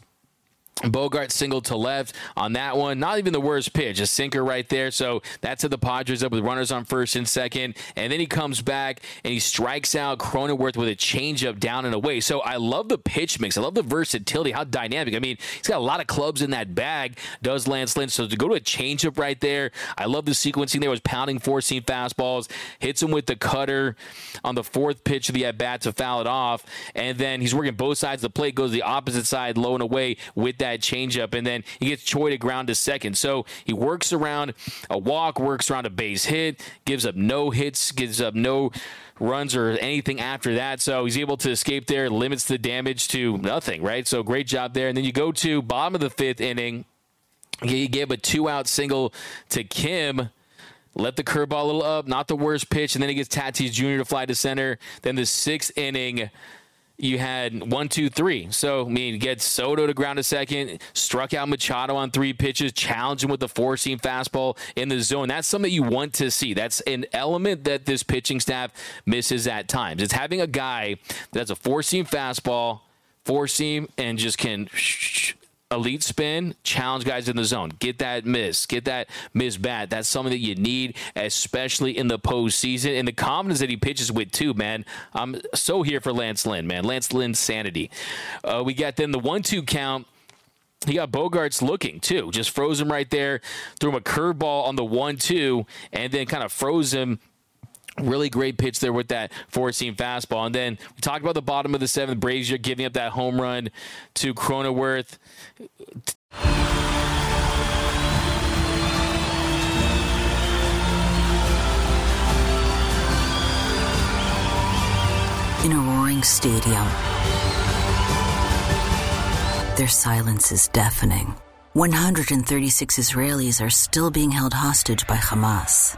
[SPEAKER 1] Bogaerts single to left on that one. Not even the worst pitch, a sinker right there. So that set the Padres up with runners on first and second. And then he comes back and he strikes out Cronenworth with a changeup down and away. So I love the pitch mix. I love the versatility, how dynamic. I mean, he's got a lot of clubs in that bag, does Lance Lynch. So to go to a changeup right there, I love the sequencing there. Was pounding four seam fastballs, hits him with the cutter on the fourth pitch of the at bat to foul it off. And then he's working both sides of the plate, goes the opposite side, low and away with that changeup, and then he gets Choi to ground to second. So he works around a walk, works around a base hit, gives up no hits, gives up no runs or anything after that. So he's able to escape there, limits the damage to nothing, right? So great job there. And then you go to bottom of the fifth inning. He gave a two out single to Kim. Let the curveball a little up, not the worst pitch, and then he gets Tatis Jr. to fly to center. Then the sixth inning, you had one, two, three. So, I mean, get Soto to ground a second, struck out Machado on three pitches, challenged him with the four seam fastball in the zone. That's something you want to see. That's an element that this pitching staff misses at times. It's having a guy that's a four seam fastball, four seam, and just can elite spin, challenge guys in the zone. Get that miss, get that miss bat. That's something that you need, especially in the postseason. And the confidence that he pitches with, too, man. I'm so here for Lance Lynn, man. Lance Lynn's sanity. Uh, we got then the one two count. He got Bogaerts looking too, just froze him right there, threw him a curveball on the one two, and then kind of froze him Really great pitch there with that four seam fastball. And then we talked about the bottom of the seventh, Brasier giving up that home run to Cronenworth.
[SPEAKER 3] In a roaring stadium, their silence is deafening. 136 Israelis are still being held hostage by Hamas.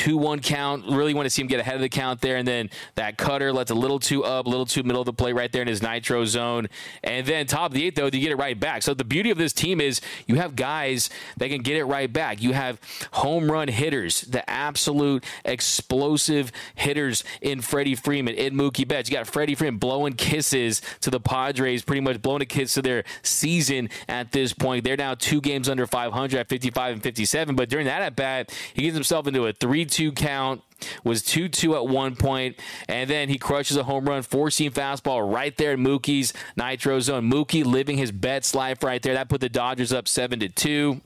[SPEAKER 1] 2 1 count. Really want to see him get ahead of the count there. And then that cutter lets a little too up, a little too middle of the plate right there in his nitro zone. And then top of the eighth, though, you get it right back. So the beauty of this team is you have guys that can get it right back. You have home run hitters, the absolute explosive hitters in Freddie Freeman, in Mookie Betts. You got Freddie Freeman blowing kisses to the Padres, pretty much blowing a kiss to their season at this point. They're now two games under 500 at 55 and 57. But during that at bat, he gets himself into a 3 2 count was 2 2 at one point, and then he crushes a home run, four seam fastball right there in Mookie's nitro zone. Mookie living his best life right there. That put the Dodgers up 7 to 2.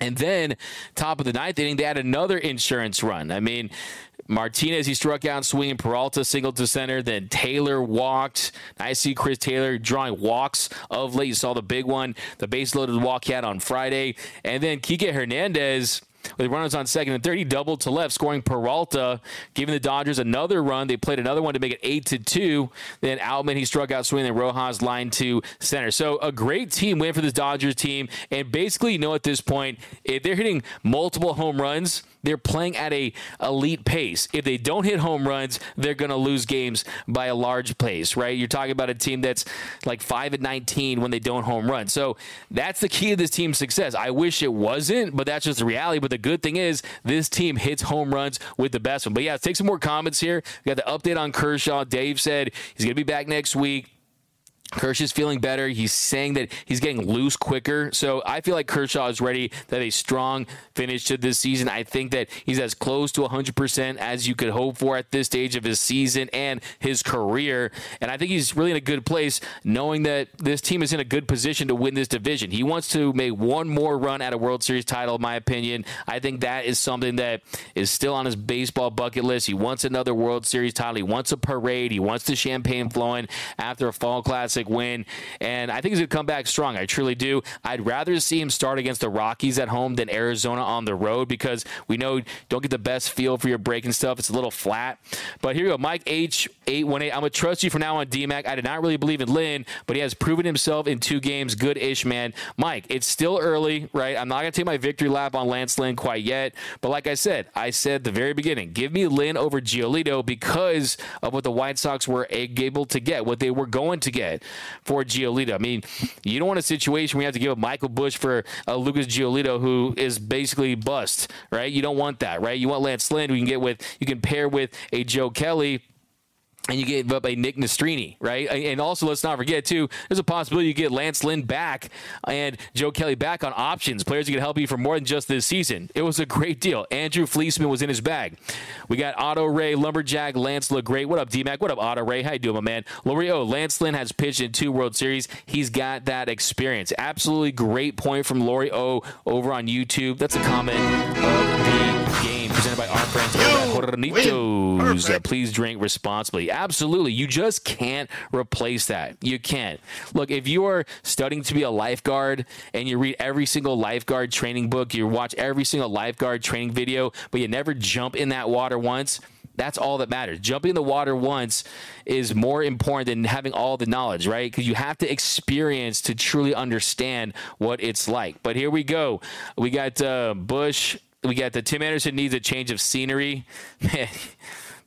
[SPEAKER 1] And then, top of the ninth inning, they had another insurance run. I mean, Martinez, he struck out swinging. Peralta singled to center. Then Taylor walked. I see Chris Taylor drawing walks of late. You saw the big one, the base loaded walk he had on Friday. And then Kike Hernandez with runners on second and third. He doubled to left, scoring Peralta, giving the Dodgers another run. They played another one to make it eight to two. Then Outman he struck out swinging, and Rojas line to center. So a great team win for this Dodgers team. And basically, you know, at this point, if they're hitting multiple home runs they're playing at a elite pace. If they don't hit home runs, they're going to lose games by a large pace, right? You're talking about a team that's like 5 and 19 when they don't home run. So that's the key to this team's success. I wish it wasn't, but that's just the reality. But the good thing is this team hits home runs with the best one. But yeah, let's take some more comments here. We got the update on Kershaw. Dave said he's going to be back next week. Kershaw's feeling better. He's saying that he's getting loose quicker. So I feel like Kershaw is ready to have a strong finish to this season. I think that he's as close to 100% as you could hope for at this stage of his season and his career. And I think he's really in a good place knowing that this team is in a good position to win this division. He wants to make one more run at a World Series title, in my opinion. I think that is something that is still on his baseball bucket list. He wants another World Series title. He wants a parade. He wants the champagne flowing after a fall classic classic win. And I think he's going to come back strong. I truly do. I'd rather see him start against the Rockies at home than Arizona on the road because we know don't get the best feel for your breaking stuff. It's a little flat. But here you go. Mike H818. I'm going to trust you from now on, DMAC. I did not really believe in Lynn, but he has proven himself in two games. Good ish, man. Mike, it's still early, right? I'm not going to take my victory lap on Lance Lynn quite yet. But like I said, I said the very beginning, give me Lynn over Giolito because of what the White Sox were able to get, what they were going to get for Giolito. I mean, you don't want a situation where you have to give up Michael Busch for uh, Lucas Giolito, who is basically bust, right? You don't want that, right? You want Lance Lynn, who you can get with, you can pair with a Joe Kelly and you gave up a Nick Nastrini, right? And also, let's not forget too, there's a possibility you get Lance Lynn back and Joe Kelly back on options, players who can help you for more than just this season. It was a great deal. Andrew Fleeceman was in his bag. We got Otto Ray, Lumberjack, Lance look great. What up, D-Mac? What up, Otto Ray? How you doing, my man? Lorio, Lance Lynn has pitched in two World Series. He's got that experience. Absolutely great point from Lori O over on YouTube. That's a comment of the game presented by our friends over at Hornitos. Uh, please drink responsibly. Absolutely. You just can't replace that. You can't. Look, if you are studying to be a lifeguard and you read every single lifeguard training book, you watch every single lifeguard training video, but you never jump in that water once, that's all that matters. Jumping in the water once is more important than having all the knowledge, right? Because you have to experience to truly understand what it's like. But here we go. We got uh, Bush. We got the Tim Anderson needs a change of scenery. Man,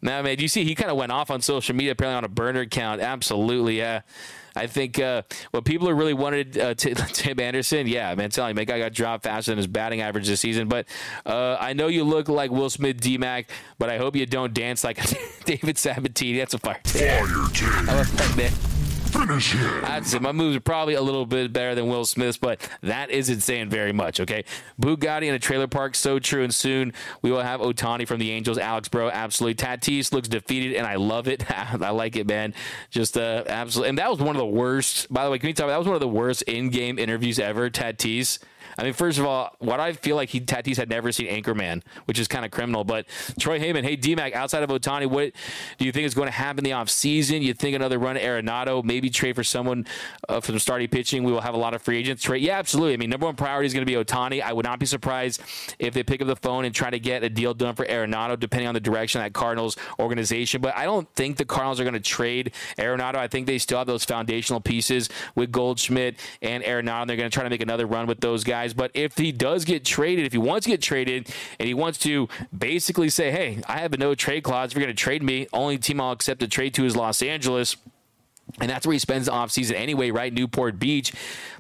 [SPEAKER 1] now, man, you see he kind of went off on social media, apparently on a burner account. Absolutely, yeah. I think uh, what people are really wanted uh, to, Tim Anderson, yeah, man, telling you, man, guy got dropped faster than his batting average this season. But uh, I know you look like Will Smith, D-Mac, but I hope you don't dance like David Sabatini. That's a fire.
[SPEAKER 2] Fire team.
[SPEAKER 1] I love that man.
[SPEAKER 2] Finish him.
[SPEAKER 1] That's it. My moves are probably a little bit better than Will Smith's, but that isn't saying very much, okay? Bugatti in a trailer park, so true. And soon we will have Ohtani from the Angels. Alex Bro, absolutely. Tatis looks defeated, and I love it. I like it, man. Just uh, absolutely. And that was one of the worst, by the way, can you tell me, that was one of the worst in game interviews ever, Tatis. I mean, first of all, what I feel like he Tatis had never seen Anchorman, which is kind of criminal. But Troy Heyman, hey DMAC, outside of Ohtani, what do you think is going to happen in the offseason? You think another run Arenado, maybe trade for someone uh, from starting pitching? We will have a lot of free agents trade. Yeah, absolutely. I mean, number one priority is going to be Ohtani. I would not be surprised if they pick up the phone and try to get a deal done for Arenado, depending on the direction that Cardinals organization. But I don't think the Cardinals are going to trade Arenado. I think they still have those foundational pieces with Goldschmidt and Arenado. And they're going to try to make another run with those guys guys. But if he does get traded, if he wants to get traded and he wants to basically say, hey, I have a no trade clause. If you're going to trade me, only team I'll accept a trade to is Los Angeles. And that's where he spends the offseason anyway, right? Newport Beach.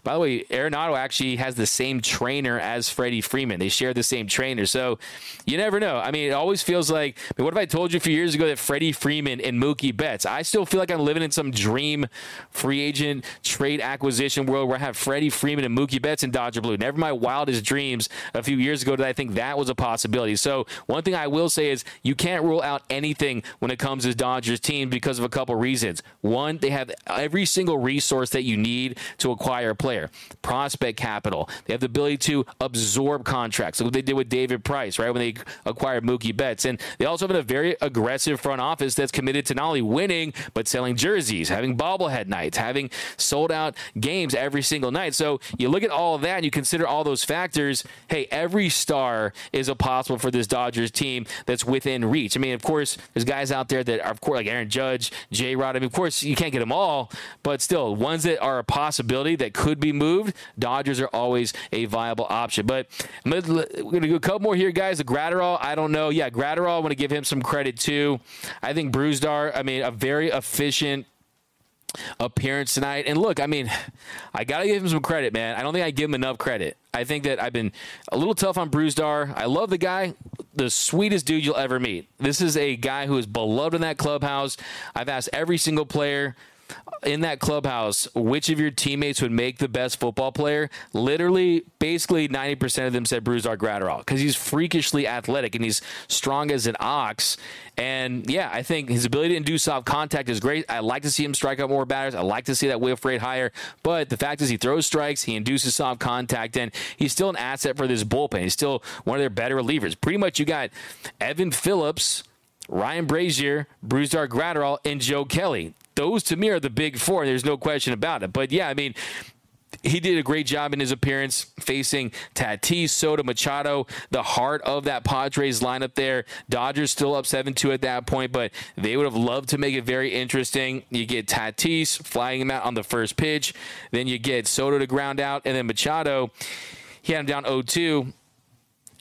[SPEAKER 1] By the way, Arenado actually has the same trainer as Freddie Freeman. They share the same trainer. So you never know. I mean, it always feels like, I mean, what if I told you a few years ago that Freddie Freeman and Mookie Betts? I still feel like I'm living in some dream free agent trade acquisition world where I have Freddie Freeman and Mookie Betts in Dodger Blue. Never my wildest dreams a few years ago did I think that was a possibility. So one thing I will say is you can't rule out anything when it comes to Dodgers team because of a couple reasons. One, they have every single resource that you need to acquire a player. Prospect capital. They have the ability to absorb contracts. Like what they did with David Price, right, when they acquired Mookie Betts. And they also have a very aggressive front office that's committed to not only winning, but selling jerseys, having bobblehead nights, having sold out games every single night. So you look at all of that and you consider all those factors. Hey, every star is a possible for this Dodgers team that's within reach. I mean, of course, there's guys out there that are, of course, like Aaron Judge, J Rod. I mean, of course, you can't get them all, but still, ones that are a possibility that could be moved, Dodgers are always a viable option. But we're going to do a couple more here, guys. The Graterol, I don't know. Yeah, Graterol, I want to give him some credit too. I think Brusdar, I mean, a very efficient appearance tonight. And look, I mean, I got to give him some credit, man. I don't think I give him enough credit. I think that I've been a little tough on Brusdar. I love the guy, the sweetest dude you'll ever meet. This is a guy who is beloved in that clubhouse. I've asked every single player in that clubhouse which of your teammates would make the best football player, literally, basically 90% of them said Brusdar Graterol because he's freakishly athletic and he's strong as an ox. And yeah, I think his ability to induce soft contact is great. I like to see him strike out more batters. I like to see that whiff rate higher. But the fact is, he throws strikes, he induces soft contact, and he's still an asset for this bullpen. He's still one of their better relievers. Pretty much, you got Evan Phillips. Ryan Brasier, Brusdar Graterol, and Joe Kelly those to me are the big four. There's no question about it. But yeah, I mean, he did a great job in his appearance facing Tatis, Soto, Machado, the heart of that Padres lineup there. Dodgers still up 7 2 at that point, but they would have loved to make it very interesting. You get Tatis flying him out on the first pitch, then you get Soto to ground out, and then Machado, he had him down 0 2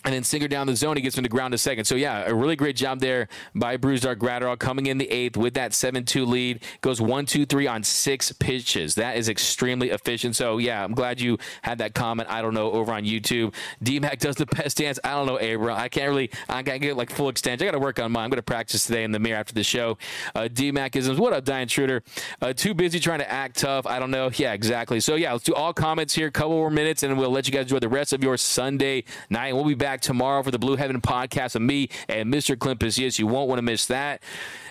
[SPEAKER 1] and then sinker down the zone, he gets from the ground to second. So yeah, a really great job there by Brusdar Graterol coming in the eighth with that seven-two lead. Goes one, two, three on six pitches. That is extremely efficient. So yeah, I'm glad you had that comment. I don't know over on YouTube. D Mac does the best dance. I don't know, Abra. I can't really. I can't get like full extension. I got to work on mine. I'm going to practice today in the mirror after the show. Uh, DMAC isms. What up, Diane Schroeder? Uh, too busy trying to act tough. I don't know. Yeah, exactly. So yeah, let's do all comments here. Couple more minutes, and we'll let you guys enjoy the rest of your Sunday night. We'll be back back tomorrow for the Blue Heaven podcast of me and Mr. Clint Yes, You won't want to miss that.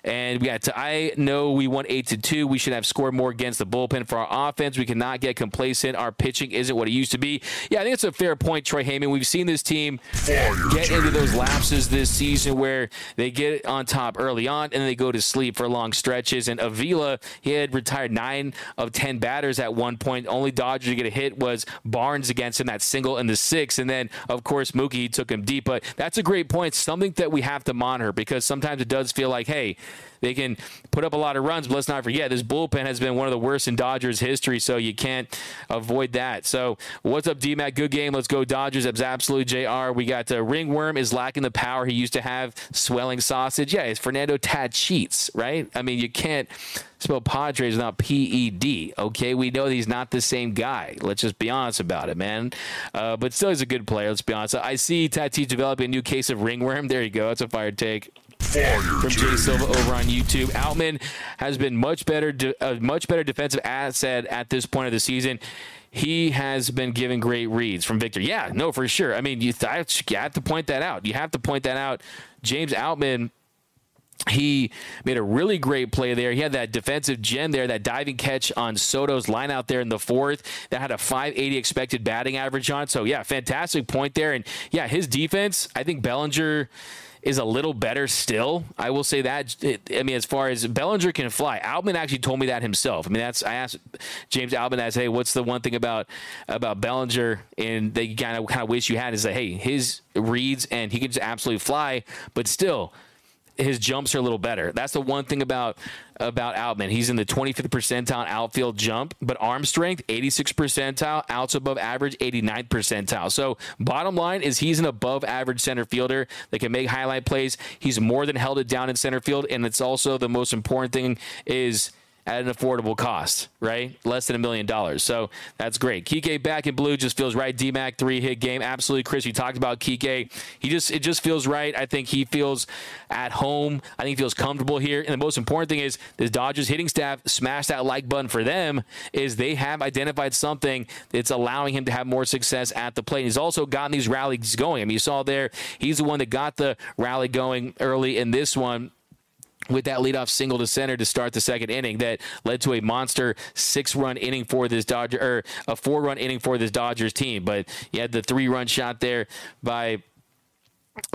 [SPEAKER 1] And we got to, I know we won eight to two. We should have scored more against the bullpen for our offense. We cannot get complacent. Our pitching isn't what it used to be. Yeah, I think it's a fair point, Troy Heyman. We've seen this team get into those lapses this season where they get on top early on and they go to sleep for long stretches. And Avila, he had retired nine of ten batters at one point. Only Dodger to get a hit was Barnes against him that single in the sixth. And then, of course, Mookie took him deep. But that's a great point. Something that we have to monitor because sometimes it does feel like, hey, they can put up a lot of runs, but let's not forget this bullpen has been one of the worst in Dodgers history, so you can't avoid that. So, what's up, DMAC? Good game. Let's go Dodgers. That's absolutely JR. We got uh, Ringworm is lacking the power he used to have. Swelling sausage. Yeah, it's Fernando Tatis, right? I mean, you can't spell Padres without P E D. Okay, we know he's not the same guy. Let's just be honest about it, man. Uh, but still, he's a good player. Let's be honest. I see Tatis developing a new case of ringworm. There you go. That's a fire take from Jay Silva over on YouTube. Outman has been much better, de- a much better defensive asset at this point of the season. He has been giving great reads from Victor. Yeah, no, for sure. I mean, you, th- you have to point that out. You have to point that out. James Outman he made a really great play there. He had that defensive gem there, that diving catch on Soto's line out there in the fourth that had a 580 expected batting average on. So, yeah, fantastic point there. And, yeah, his defense, I think Bellinger is a little better still. I will say that. I mean, as far as Bellinger can fly, Outman actually told me that himself. I mean, that's I asked James Outman as, hey, what's the one thing about about Bellinger and they kind of kind of wish you had is that hey, his reads and he can just absolutely fly, but still his jumps are a little better. That's the one thing about about Outman. He's in the 25th percentile outfield jump, but arm strength 86 percentile, outs above average 89 percentile. So bottom line is he's an above average center fielder that can make highlight plays. He's more than held it down in center field, and it's also the most important thing is at an affordable cost, right? Less than a million dollars. So that's great. Kike back in blue just feels right. DMAC three hit game. Absolutely, Chris. You talked about Kike. He just it just feels right. I think he feels at home. I think he feels comfortable here. And the most important thing is this Dodgers hitting staff smash that like button for them is they have identified something that's allowing him to have more success at the plate. And he's also gotten these rallies going. I mean, you saw there, he's the one that got the rally going early in this one with that leadoff single to center to start the second inning that led to a monster six run inning for this Dodger or a four run inning for this Dodgers team. But you had the three run shot there by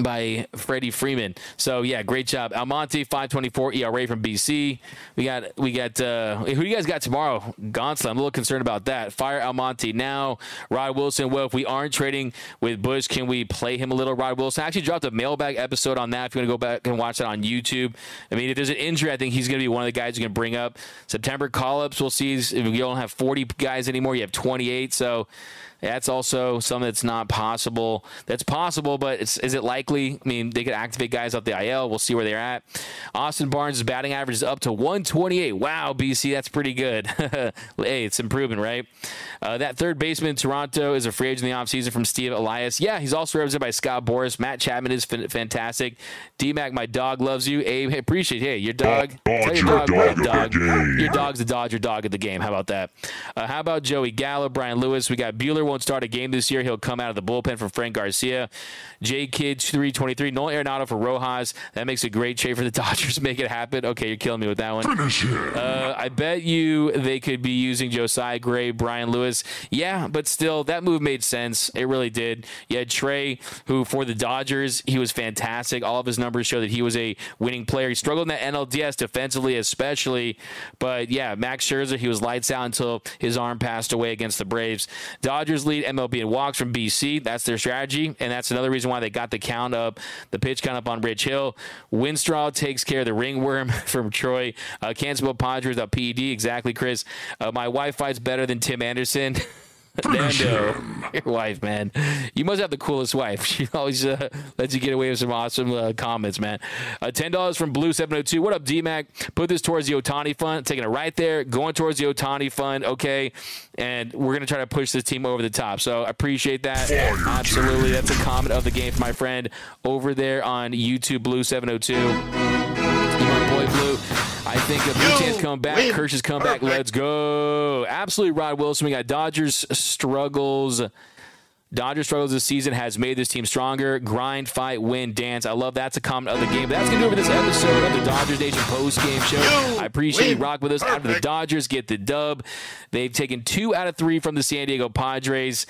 [SPEAKER 1] by Freddie Freeman. So yeah, great job. Almonte, 524 ERA from BC. We got we got uh, who you guys got tomorrow? Gonsolin. I'm a little concerned about that. Fire Almonte now. Rod Wilson. Well, if we aren't trading with Busch, can we play him a little? Rod Wilson I actually dropped a mailbag episode on that. If you want to go back and watch that on YouTube. I mean, if there's an injury, I think he's going to be one of the guys you can bring up. September call ups. We'll see. If you don't have 40 guys anymore, you have 28. So that's also something that's not possible. That's possible, but is it likely? I mean, they could activate guys off the IL. We'll see where they're at. Austin Barnes' batting average is up to 128. Wow, BC, that's pretty good. hey, it's improving, right? Uh, that third baseman in Toronto is a free agent in the offseason from Steve Elias. Yeah, he's also represented by Scott Boras. Matt Chapman is f- fantastic. DMAC, my dog loves you. Abe, hey, appreciate Hey, your dog. tell your dog, dog, dog. Your dog's a Dodger dog of the game. How about that? Uh, how about Joey Gallo, Brian Lewis? We got Buehler won't start a game this year. He'll come out of the bullpen for Frank Garcia. J Kid 323. Nolan Arenado for Rojas. That makes a great trade for the Dodgers. Make it happen. Okay, you're killing me with that one. Uh, I bet you they could be using Josiah Gray, Brian Lewis. Yeah, but still, that move made sense. It really did. You had Trea, who for the Dodgers, he was fantastic. All of his numbers show that he was a winning player. He struggled in that NLDS defensively, especially. But yeah, Max Scherzer, he was lights out until his arm passed away against the Braves. Dodgers lead MLB in walks from BC. That's their strategy, and that's another reason why they got the count up, the pitch count up on Rich Hill. Winstraw takes care of the ringworm from Troy. Uh, up PED. Exactly, Chris. Uh, my Wi-Fi's better than Tim Anderson. Nando, your wife, man. You must have the coolest wife. She always uh, lets you get away with some awesome uh, comments, man. Uh, $10 from Blue702. What up, DMAC? Put this towards the Ohtani Fund. Taking it right there, going towards the Ohtani Fund, okay? And we're going to try to push this team over the top. So I appreciate that. Fire Absolutely. That's a comment of the game for my friend over there on YouTube, Blue702. I think Chance come back. Kersh has come back. Let's go. Absolutely, Rod Wilson. We got Dodgers struggles. Dodgers struggles this season has made this team stronger. Grind, fight, win, dance. I love that's a comment of the game. But that's gonna do it for this episode of the Dodgers Nation post game show. I appreciate you rock with us after the Dodgers get the dub. They've taken two out of three from the San Diego Padres.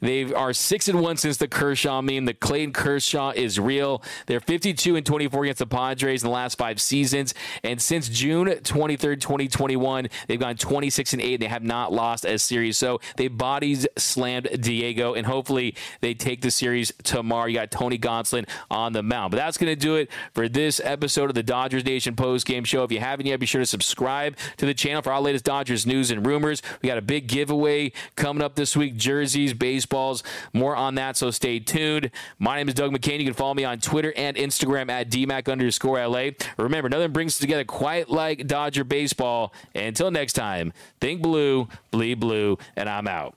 [SPEAKER 1] They are six and one since the Kershaw meme. The Clayton Kershaw is real. They're 52 and 24 against the Padres in the last five seasons, and since June 23rd, 2021, they've gone 26 and eight. And they have not lost a series. So they bodies slammed Diego, and hopefully they take the series tomorrow. You got Tony Gonsolin on the mound. But that's going to do it for this episode of the Dodgers Nation post game show. If you haven't yet, be sure to subscribe to the channel for our latest Dodgers news and rumors. We got a big giveaway coming up this week: jerseys, baseball baseballs. More on that, so stay tuned. My name is Doug McKain. You can follow me on Twitter and Instagram at DMAC underscore LA. Remember, nothing brings us together quite like Dodger baseball. And until next time, think blue, bleed blue, and I'm out.